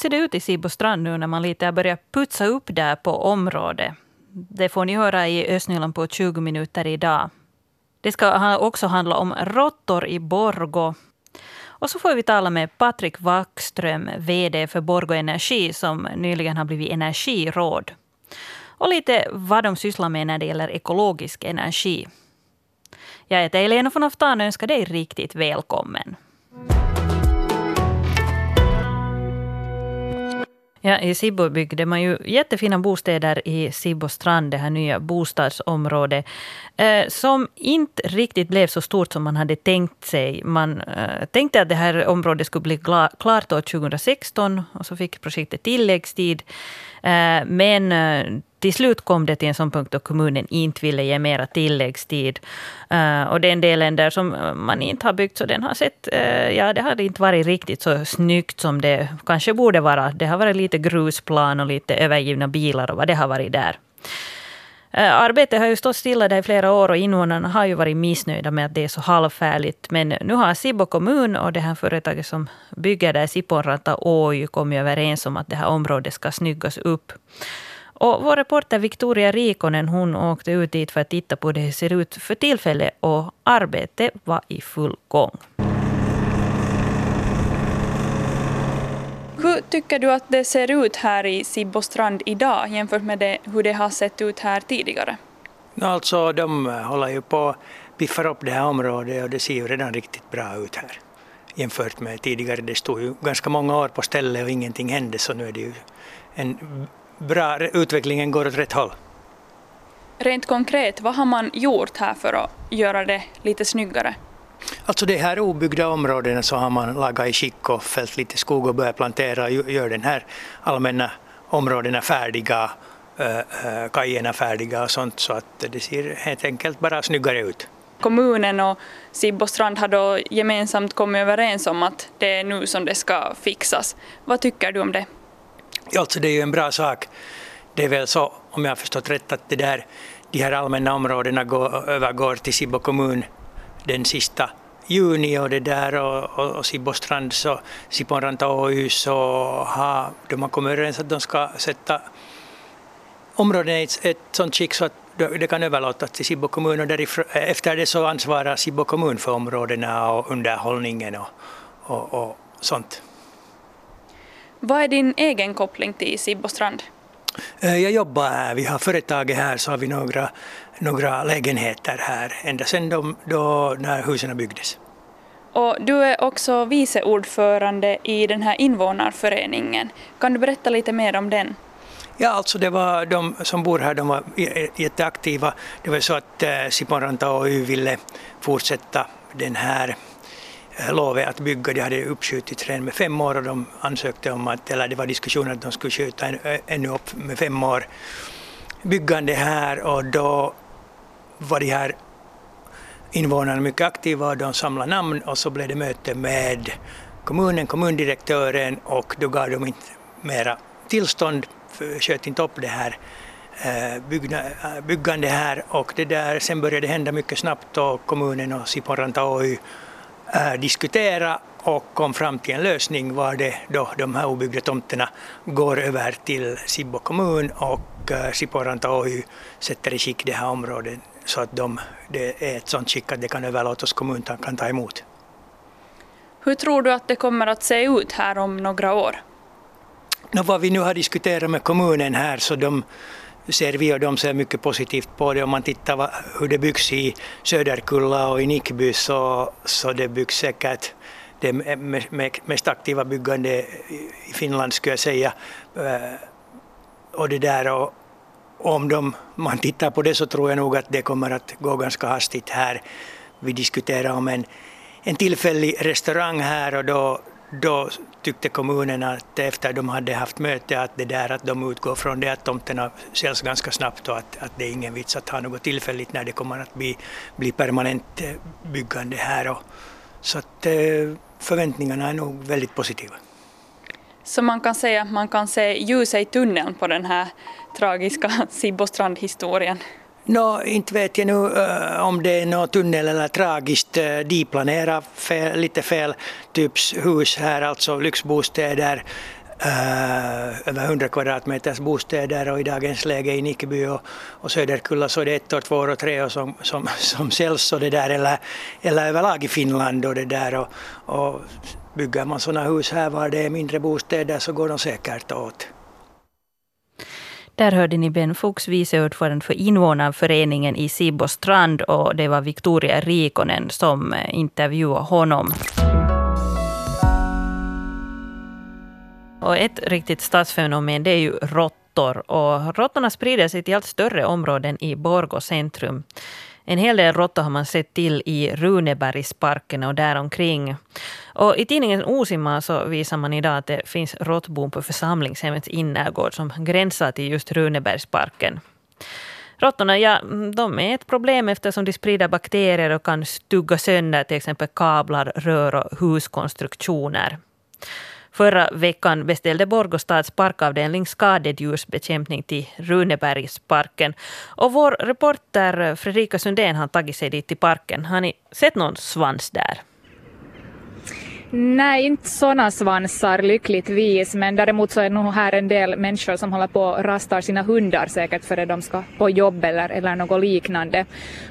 ser det ut i Sibostrand nu när man lite har börjat putsa upp där på området? Det får ni höra i Östnyland på 20 minuter idag. Det ska också handla om råttor i Borgo. Och så får vi tala med Patrik Wackström, VD för Borgo Energi, som nyligen har blivit energiråd. Och lite vad de sysslar med när det gäller ekologisk energi. Jag heter Elena von Aftan och önskar dig riktigt välkommen. Ja, I Sibbo byggde man ju jättefina bostäder i Sibbo strand, det här nya bostadsområdet, eh, som inte riktigt blev så stort som man hade tänkt sig. Man eh, tänkte att det här området skulle bli klart år 2016 och så fick projektet tilläggstid. Eh, men eh, till slut kom det till en sån punkt då kommunen inte ville ge mera tilläggstid. Uh, och den delen där som man inte har byggt, så den har sett, uh, ja det har inte varit riktigt så snyggt som det kanske borde vara. Det har varit lite grusplan och lite övergivna bilar och vad det har varit där. Eh, arbetet har ju stått stilla där i flera år och invånarna har ju varit missnöjda med att det är så halvfärdigt. Men nu har Sibbo kommun och det här företaget som bygger där, Siponranta Oy, kommit överens om att det här området ska snyggas upp. Och vår reporter Victoria Rikonen hon åkte ut dit för att titta på hur det ser ut för tillfället och arbetet var i full gång. Hur tycker du att det ser ut här i Sibbostrand idag jämfört med det, hur det har sett ut här tidigare? Alltså, de håller ju på att piffa upp det här området och det ser ju redan riktigt bra ut här jämfört med tidigare. Det stod ju ganska många år på stället och ingenting hände så nu är det ju en bra, utvecklingen går åt rätt håll. Rent konkret, vad har man gjort här för att göra det lite snyggare? Alltså de här obyggda områdena så har man lagat i skick och fällt lite skog och börjat plantera och gör den här allmänna områdena färdiga, äh, kajerna färdiga och sånt så att det ser helt enkelt bara snyggare ut. Kommunen och Sibbostrand har då gemensamt kommit överens om att det är nu som det ska fixas. Vad tycker du om det? Alltså det är ju en bra sak. Det är väl så, om jag har förstått rätt, att det där, de här allmänna områdena går, övergår till Sibbo kommun den sista juni och det där och, och, och Sibbostrand så Siponranta Oy så har de har kommit överens att de ska sätta områdena i ett, ett sånt skick så att det kan överlåtas till Sibbo kommun och därifrån, efter det så ansvarar Sibbo kommun för områdena och underhållningen och, och, och sånt. Vad är din egen koppling till Sibbostrand? Eh, jag jobbar här, vi har företaget här så har vi några, några lägenheter här ända sedan de, då, när husen byggdes. Och du är också vice ordförande i den här invånarföreningen. Kan du berätta lite mer om den? Ja, alltså det var de som bor här, de var jätteaktiva. Det var så att eh, Siponranta och Y ville fortsätta den här lovet att bygga. De hade uppskjutit redan med fem år och de ansökte om att, eller det var diskussioner att de skulle skjuta ännu upp med fem år byggande här. Och då var de här invånarna mycket aktiva och de samlade namn. Och så blev det möte med kommunen, kommundirektören och då gav de inte mera tillstånd, sköt inte upp det här eh, eh, byggande här. Och det där, sen började det hända mycket snabbt och kommunen och Sipoonranta Oy diskutera och kom fram till en lösning var det då de här obyggda tomterna går över till Sibbo kommun och äh, Siporanta Oy sätter i skick det här området så att de, det är ett sådant skick att det kan överlåtas kommun kan ta emot. Hur tror du att det kommer att se ut här om några år? No, vad vi nu har diskuterat med kommunen här så de ser vi och de ser mycket positivt på det. Om man tittar hur det byggs i Söderkulla och i Nickby så, så det byggs säkert det mest aktiva byggande i Finland skulle jag säga. Eh, och det där och om de, man tittar på det så tror jag nog att det kommer att gå ganska hastigt här. Vi diskuterar om en, en tillfällig restaurang här och då, då tyckte kommunen att efter de hade haft möte att det där att de utgår från det att tomterna säljs ganska snabbt och att, att det är ingen vits att ha något tillfälligt när det kommer att bli, bli permanent eh, byggande här. Och, så att eh, förväntningarna är nog väldigt positiva. Så man kan säga att man kan se ljus i tunneln på den här tragiska Sibbostrand-historien? No, inte vet jag nu uh, om det är någon tunnel eller tragiskt. Eh, uh, de planerar fel, lite fel typs hus här, alltså lyxbostäder. Uh, över 100 kvadratmeters bostäder och i dagens läge i Nickeby och, och Söderkulla så är det ett och två och tre och som, som, som säljs och det där, eller, eller överlag i Finland och det där. Och, och bygger man sådana hus här var det är mindre bostäder så går de säkert åt. Där hörde ni Ben Fuchs, vice ordförande för invånarföreningen i Sibostrand och det var Victoria Rikonen som eh, intervjuade honom. Och ett riktigt stadsfenomen det är ju råttor. Och råttorna sprider sig till allt större områden i Borgå centrum. En hel del råttor har man sett till i Runebergsparken och däromkring. Och I tidningen Osima så visar man idag att det finns råttbon på församlingshemmets innergård som gränsar till just Runebergsparken. Råttorna ja, de är ett problem eftersom de sprider bakterier och kan stugga sönder till exempel kablar, rör och huskonstruktioner. Förra veckan beställde Borgåstads parkavdelning skadedjursbekämpning till Runebergsparken. Och vår reporter Fredrika Sundén har tagit sig dit till parken. Har ni sett någon svans där? Nej, inte sådana svansar lyckligtvis, men däremot så är nog här en del människor som håller på och rastar sina hundar säkert före de ska på jobb eller, eller något liknande.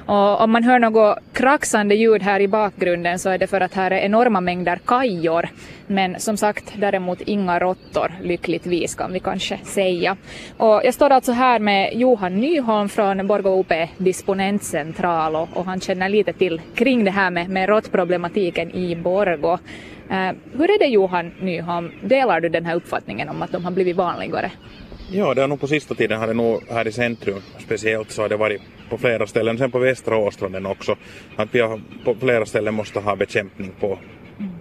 Och om man hör något kraxande ljud här i bakgrunden så är det för att här är enorma mängder kajor. Men som sagt, däremot inga råttor, lyckligtvis kan vi kanske säga. Och jag står alltså här med Johan Nyholm från Borgå UP disponentcentral och, och han känner lite till kring det här med, med råttproblematiken i Borgå. Uh, hur är det Johan Nyholm, delar du den här uppfattningen om att de har blivit vanligare? Ja, det har nog på sista tiden har det nog här i centrum speciellt så har det varit på flera ställen, sen på västra Åstranden också, att vi har på flera ställen måste ha bekämpning på. Mm.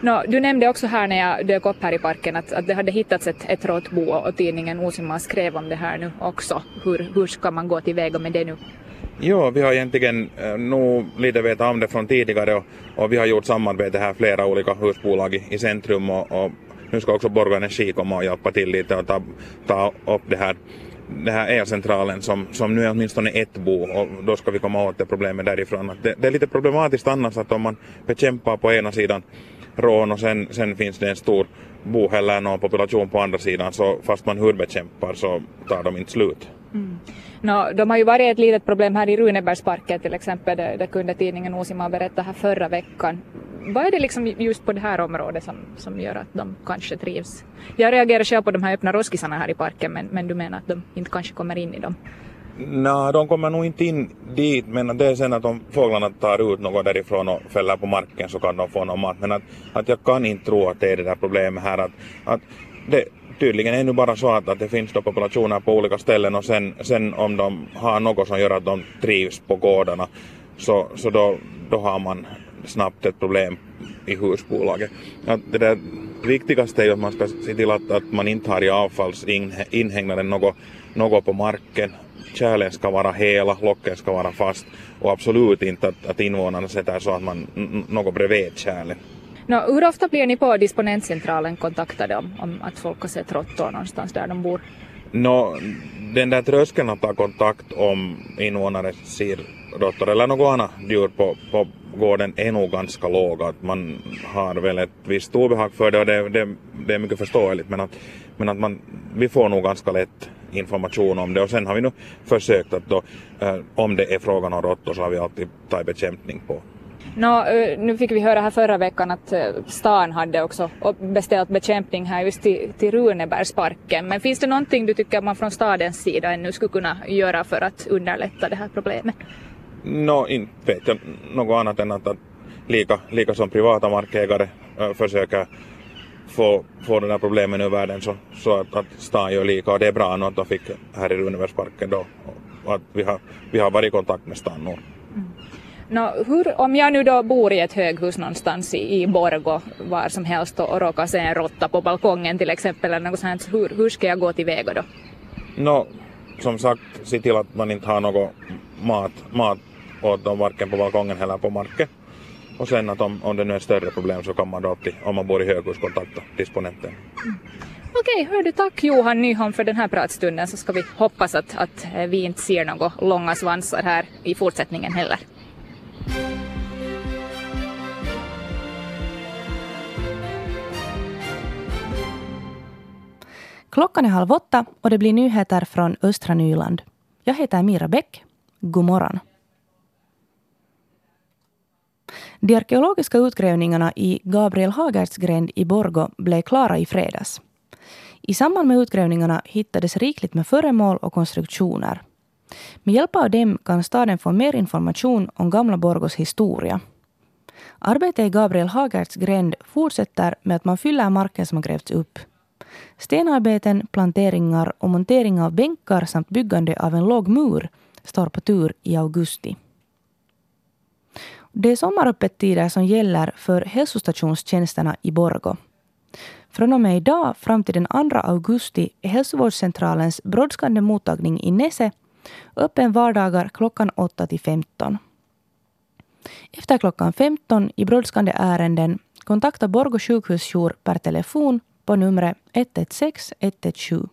No, du nämnde också här när jag dök upp här i parken att, att det hade hittats ett, ett råttbo och tidningen Osima skrev om det här nu också. Hur, hur ska man gå tillväga med det nu? Ja, vi har egentligen eh, nog lite vetat om det från tidigare och, och, vi har gjort samarbete här, flera olika husbolag i, i centrum och, och nu ska också Borgå Energi komma och hjälpa till lite och ta, ta upp det här det här elcentralen som, som nu är åtminstone ett bo och då ska vi komma åt det problemet därifrån. Det, det är lite problematiskt annars att om man bekämpar på ena sidan rån och sen, sen finns det en stor bo eller någon population på andra sidan så fast man hurbekämpar så tar de inte slut. Mm. No, de har ju varit ett litet problem här i Runebergsparken till exempel, det, det kunde tidningen Osima berätta här förra veckan. Vad är det liksom just på det här området som, som gör att de kanske trivs? Jag reagerar själv på de här öppna roskisarna här i parken men, men du menar att de inte kanske kommer in i dem? Nej, de kommer nog inte in dit, men det är sen att om fåglarna tar ut något därifrån och fäller på marken så kan de få någon mat. Men att, att jag kan inte tro att det är det där problemet här. Att, att det, tydligen är nu bara så att, att det finns då populationer på olika ställen och sen, sen om de har något som gör att de trivs på gårdarna så, så då, då har man snabbt ett problem i husbolaget. Att det där viktigaste är att man ska se till att, att man inte har i avfallsinhägnaden något, något på marken. Kärlen ska vara hela, locken ska vara fast och absolut inte att, att invånarna sätter så att man något bredvid kärlen. No, hur ofta blir ni på disponentcentralen kontaktade om, om att folk har sett råttor någonstans där de bor? No, den där tröskeln att ta kontakt om invånare ser råttor eller något annat djur på, på gården är nog ganska låg. Att man har väl ett visst obehag för det och det, det, det är mycket förståeligt men att, men att man, vi får nog ganska lätt information om det och sen har vi nu försökt att då, eh, om det är frågan om råttor så har vi alltid tagit bekämpning på No, eh, nu fick vi höra här förra veckan att eh, stan hade också beställt bekämpning här just till, till Runebergsparken. Men finns det någonting du tycker man från stadens sida ännu skulle kunna göra för att underlätta det här problemet? Nå, inte vet jag något annat än att, att lika, lika som privata markägare äh, försöker få, få den här problemen ur världen så, så att, att stan gör lika och det är bra nu att de fick här i Runebergsparken då och att vi har, vi har varit i kontakt med stan nu. No, hur, om jag nu då bor i ett höghus någonstans i, i Borgå, var som helst och, och råkar se en råtta på balkongen till exempel eller något sånt, hur, hur ska jag gå tillväga då? No, som sagt, se till att man inte har något mat, mat åt dem varken på balkongen eller på marken. Och sen att om, om det nu är ett större problem så kan man då alltid, om man bor i höghus, kontakta disponenten. Mm. Okej, hör du tack Johan Nyholm för den här pratstunden så ska vi hoppas att, att vi inte ser några långa svansar här i fortsättningen heller. Klockan är halv åtta och det blir nyheter från östra Nyland. Jag heter Mira Bäck. God morgon. De arkeologiska utgrävningarna i Gabriel Hagerts gränd i Borgo blev klara i fredags. I samband med utgrävningarna hittades rikligt med föremål och konstruktioner. Med hjälp av dem kan staden få mer information om gamla Borgos historia. Arbetet i Gabriel Hagerts gränd fortsätter med att man fyller marken som har grävts upp. Stenarbeten, planteringar och montering av bänkar samt byggande av en låg mur står på tur i augusti. Det är sommaröppettider som gäller för hälsostationstjänsterna i Borgo. Från och med idag fram till den 2 augusti är hälsovårdscentralens brådskande mottagning i Nese öppen vardagar klockan 8 till 15. Efter klockan 15 i brådskande ärenden kontakta Borgå sjukhusjour per telefon på numret 116 117.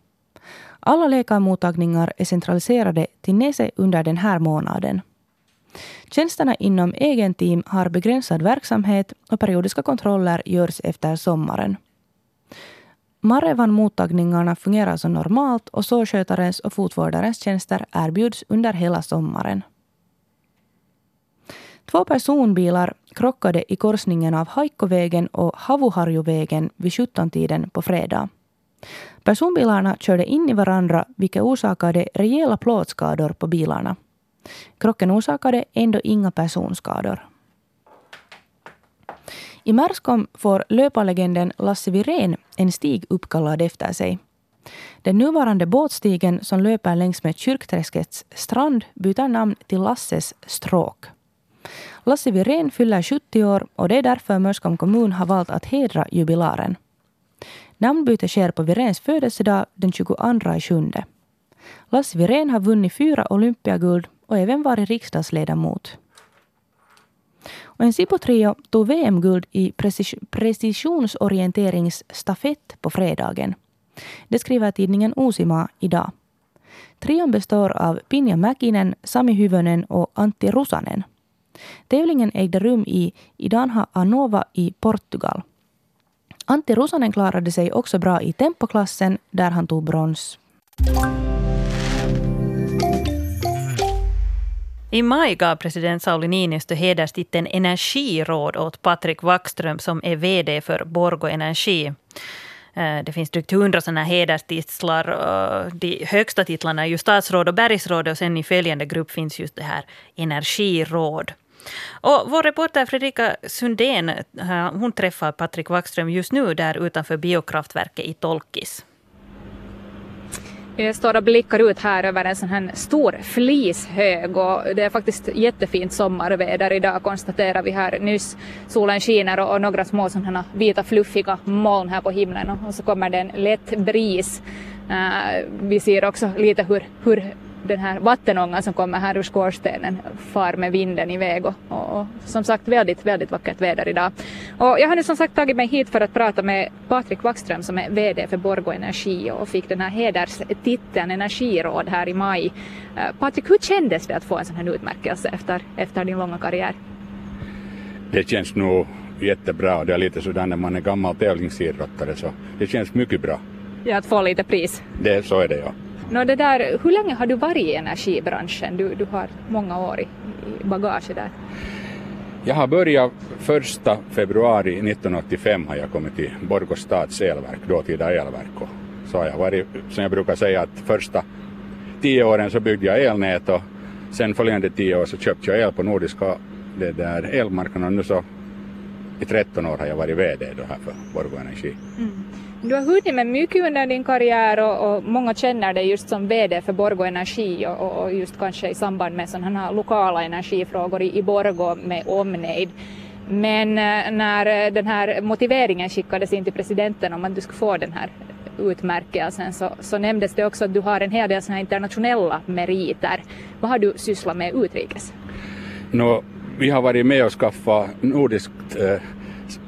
Alla läkarmottagningar är centraliserade till Nese under den här månaden. Tjänsterna inom egen team har begränsad verksamhet och periodiska kontroller görs efter sommaren. Marevan-mottagningarna fungerar som normalt och sårskötarens och fotvårdarens tjänster erbjuds under hela sommaren. Två personbilar krockade i korsningen av Haikkovägen och Havuharjuvägen vid 17-tiden på fredag. Personbilarna körde in i varandra vilket orsakade rejäla plåtskador på bilarna. Krocken orsakade ändå inga personskador. I Märskom får löparlegenden Lasse Wirén en stig uppkallad efter sig. Den nuvarande båtstigen som löper längs med Kyrkträskets strand byter namn till Lasses stråk. Lasse Wirén fyller 70 år och det är därför Mörskom kommun har valt att hedra jubilaren. Namnbyte sker på Wiréns födelsedag den 22 juli. Lasse Wirén har vunnit fyra olympiaguld och även varit riksdagsledamot. Och en Sipo-trio tog VM-guld i precisionsorienteringsstafett på fredagen. Det skriver tidningen Uusimaa idag. Trion består av Pinja Mäkinen, Sami Hyvönen och Antti Rusanen. Tävlingen ägde rum i Idanha Anova i Portugal. Antti Rusanen klarade sig också bra i tempoklassen där han tog brons. I maj gav president Sauli Niinistö hederstiteln energiråd åt Patrik Wackström som är VD för Borgo Energi. Eh, det finns drygt hundra sådana hederstitlar. De högsta titlarna är ju statsråd och bergsråd och sen i följande grupp finns just det här energiråd. Och vår reporter Fredrika Sundén eh, hon träffar Patrik Wackström just nu där utanför biokraftverket i Tolkis. Eh, Jag står och blickar ut här över en sån här stor flishög och det är faktiskt jättefint sommarväder idag konstaterar vi här nyss. Solen skiner och, några små sådana vita fluffiga moln här på himlen och, så kommer det en lätt bris. Eh, vi ser också lite hur, hur den här vattenångan som kommer här ur skorstenen far med vinden iväg och, och, och, som sagt väldigt, väldigt vackert väder idag. Och jag har nu som sagt tagit mig hit för att prata med Patrik Wackström som är VD för Borgo Energi och fick den här hederstiteln energiråd här i maj. Uh, Patrik, hur kändes det att få en sån här utmärkelse efter, efter din långa karriär? Det känns nog jättebra. Det är lite sådär när man är gammal tävlingsidrottare så det känns mycket bra. Ja, att få lite pris. Det, så är det ja. Nå, det där, hur länge har du varit i energibranschen? Du, du har många år i, i bagage där. Jag har börjat första februari 1985 har jag kommit till Borgå stads elverk, dåtida elverk. Och så har jag varit, som jag brukar säga, att första tio åren så byggde jag elnät och sen följande tio år så köpte jag el på nordiska det där elmarknaden. Nu så i 13 år har jag varit VD då här för Borgå Energi. Mm. Du har hunnit med mycket under din karriär och, och många känner dig just som VD för Borgo Energi och, och, just kanske i samband med sådana här lokala energifrågor i, i Borgo med omnejd. Men eh, när eh, den här motiveringen skickades in till presidenten om att du skulle få den här utmärkelsen så, så nämndes det också att du har en hel del såna internationella meriter. Vad har du sysslat med utrikes? No, vi har varit med och skaffat nordiskt Eh,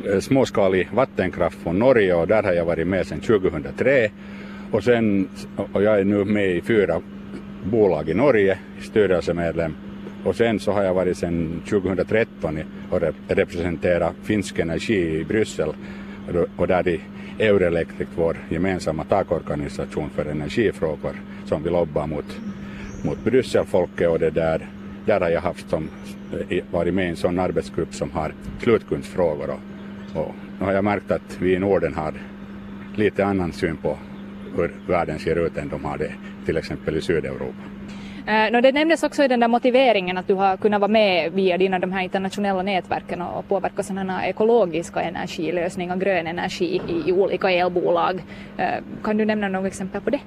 Eh, småskalig vattenkraft från Norge och där har jag varit med sedan 2003. Och, sen, och jag är nu med i fyra bolag i Norge, styrelsemedlem. Och sen så har jag varit sedan 2013 och representerat finsk energi i Bryssel och där i Eurelectric, vår gemensamma takorganisation för energifrågor, som vi lobbar mot, mot Brysselfolket och det där, där har jag haft som, eh, varit med i en sån arbetsgrupp som har slutkundsfrågor och, nu har jag märkt att vi i Norden har lite annan syn på hur världen ser ut än de har det till exempel i Sydeuropa. Eh, no, det nämndes också i den där motiveringen att du har kunnat vara med via dina de här internationella nätverken och påverka sådana ekologiska energilösningar, grön energi i, i olika elbolag. Eh, kan du nämna några exempel på det?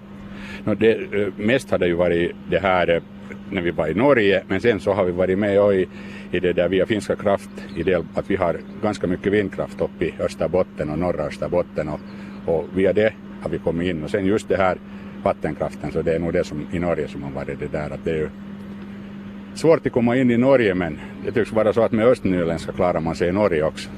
No, det eh, mest har det ju varit det här när vi var i Norge, men sen så har vi varit med och i, i det där via finska kraft, i del att vi har ganska mycket vindkraft uppe i Österbotten och norra Österbotten och, och via det har vi kommit in och sen just det här vattenkraften så det är nog det som i Norge som har varit det där att det är ju svårt att komma in i Norge men det tycks vara så att med östnyländska klarar man sig i Norge också.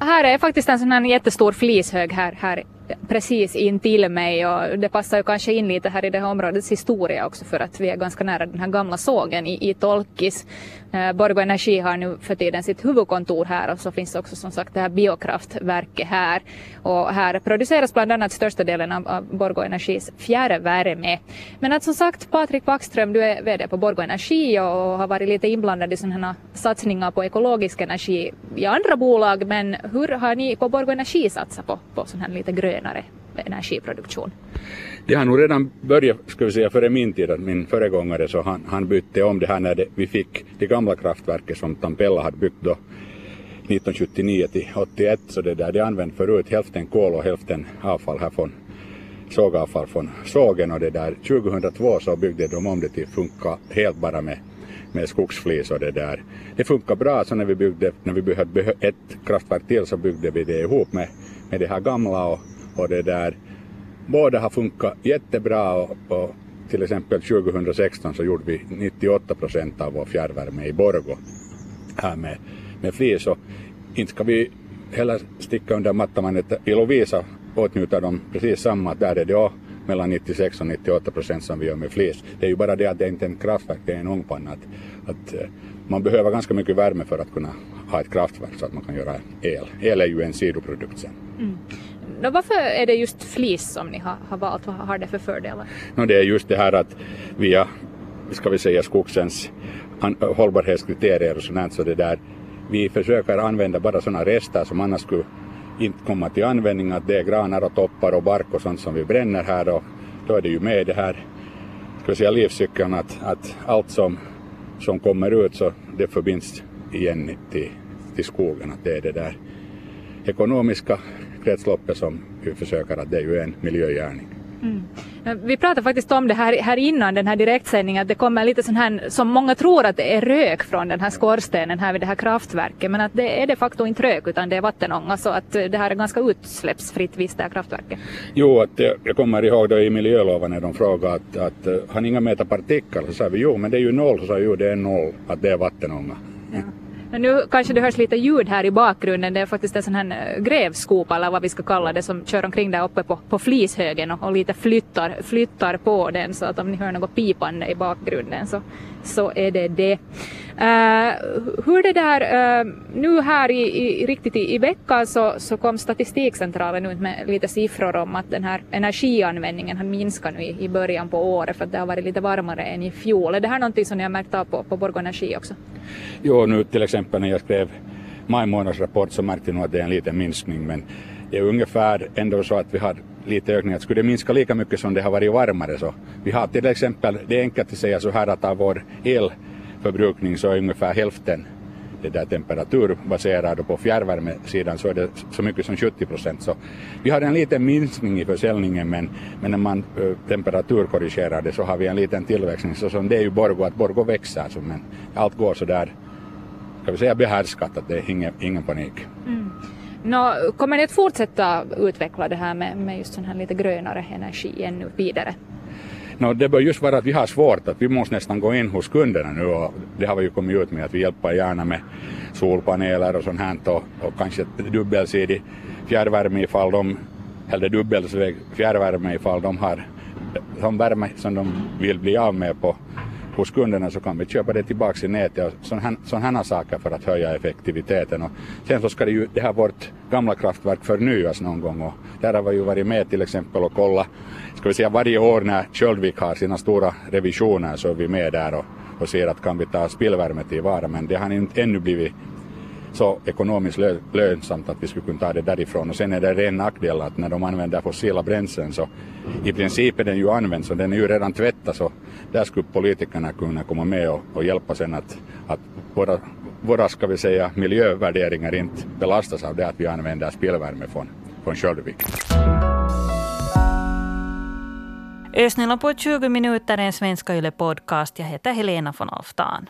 Här är faktiskt en sån här jättestor flishög här, här precis intill mig och det passar ju kanske in lite här i det här områdets historia också för att vi är ganska nära den här gamla sågen i, i Tolkis. Eh, Borgå Energi har nu för tiden sitt huvudkontor här och så finns också som sagt det här biokraftverket här och här produceras bland annat största delen av, Borgå Energis fjärrvärme. Men att som sagt Patrik Backström, du är VD på Borgå Energi och har varit lite inblandad i sådana här satsningar på ekologisk energi i andra bolag men hur har ni på Borgå Energi satsat på, på sån här lite grönare energiproduktion? Det har nog redan börjat, ska vi säga, före min tid, att min föregångare så han, han bytte om det här när det, vi fick det gamla kraftverket som Tampella hade byggt då 1979 till 81 så det där det använde förut hälften kol och hälften avfall här från sågavfall från sågen. Och det där 2002 så byggde de om det till funka helt bara med med skogsflis och det där. Det funkar bra. Så när vi byggde, när vi behövde ett kraftverk till så byggde vi det ihop med, med det här gamla och och det där, båda har funkat jättebra och, och till exempel 2016 så gjorde vi 98 procent av vår fjärrvärme i Borgo här med, med flis och inte ska vi heller sticka under mattan att i Lovisa åtnjuter de precis samma, där är det också mellan 96 och 98 procent som vi gör med flis. Det är ju bara det att det inte är en kraftverk, det är en ångpanna. Att, att eh, man behöver ganska mycket värme för att kunna ha ett kraftverk så att man kan göra el. El är ju en sidoprodukt sen. Mm. No, varför är det just flis som ni har, har valt? Vad har det för fördelar? No, det är just det här att via, ska vi säga skogsens hållbarhetskriterier och sånt så det där, vi försöker använda bara sådana rester som annars skulle inte komma till användning, att det är granar och toppar och bark och sånt som vi bränner här och då är det ju med i det här ska säga, livscykeln att, att allt som, som kommer ut så det förbinds igen till, till skogen, att det är det där ekonomiska kretsloppet som vi försöker att det är ju en miljögärning. Mm. Vi pratade faktiskt om det här, här innan den här direktsändningen att det kommer lite sån här som många tror att det är rök från den här skorstenen här vid det här kraftverket men att det är de facto inte rök utan det är vattenånga så att det här är ganska utsläppsfritt visst det här kraftverket. Jo, att jag kommer ihåg då i miljöloven när de frågade att, att eh, har ni inga metapartiklar så sa vi jo men det är ju noll så sa jo det är noll att det är vattenånga. Nu kanske det hörs lite ljud här i bakgrunden. Det är faktiskt en sån här eh, grävskopa eller vad vi ska kalla det som kör omkring där uppe på, på flishögen och, och lite flyttar, flyttar på den så att om ni hör något pipande i bakgrunden så, så är det det. Uh, hur det där, uh, nu här i, i, riktigt i, i veckan så, så kom Statistikcentralen ut med lite siffror om att den här energianvändningen har minskat nu i, i början på året för att det har varit lite varmare än i fjol. Är det här någonting som ni har märkt av på, på Borgå Energi också? Jo, nu till exempel när jag skrev maj månadsrapport så märkte jag nog att det är en liten minskning men det är ungefär ändå så att vi har lite ökning. Att skulle det minska lika mycket som det har varit varmare så vi har till exempel, det är enkelt att säga så här att av vår elförbrukning så är ungefär hälften det där temperaturbaserad på fjärrvärmesidan så är det så mycket som 70 procent. Så vi har en liten minskning i försäljningen men, men när man eh, ö, temperaturkorrigerar det så har vi en liten tillväxtning. Så som det är ju Borgo, att Borgo växer så men allt går så där, kan vi säga behärskat, att det är ingen, ingen panik. Mm. Nå, kommer ni att fortsätta utveckla det här med, med just sån här lite grönare energi ännu vidare? No, det bör just vara att vi har svårt att vi måste nästan gå in hos kunderna nu och det har vi ju kommit ut med att vi hjälper gärna med solpaneler och sånt här och, och kanske dubbelsidig fjärrvärme ifall de, eller dubbelsidig fjärrvärme ifall de har eh, som värme som de vill bli av med på hos kunderna så kan vi köpa det tillbaka i nätet och sådana här saker för att höja effektiviteten. Och sen så ska det ju det här vårt gamla kraftverk förnyas någon gång och där har vi ju varit med till exempel och kolla, ska vi säga varje år när Köldvik har sina stora revisioner så är vi med där och, och ser att kan vi ta spillvärme tillvara men det har inte ännu blivit så ekonomiskt lö lönsamt att vi skulle kunna ta det därifrån. Och sen är det ren nackdel att när de använder fossila bränslen så i princip är den ju använd så den är ju redan tvättad så där skulle politikerna kunna komma med och, och hjälpa sen att, att våra, våra ska vi säga miljövärderingar inte belastas av det att vi använder spillvärme från, från Sköldvik. Ösnillan på 20 minuter, är en svenska yle podcast. Jag heter Helena von Alftan.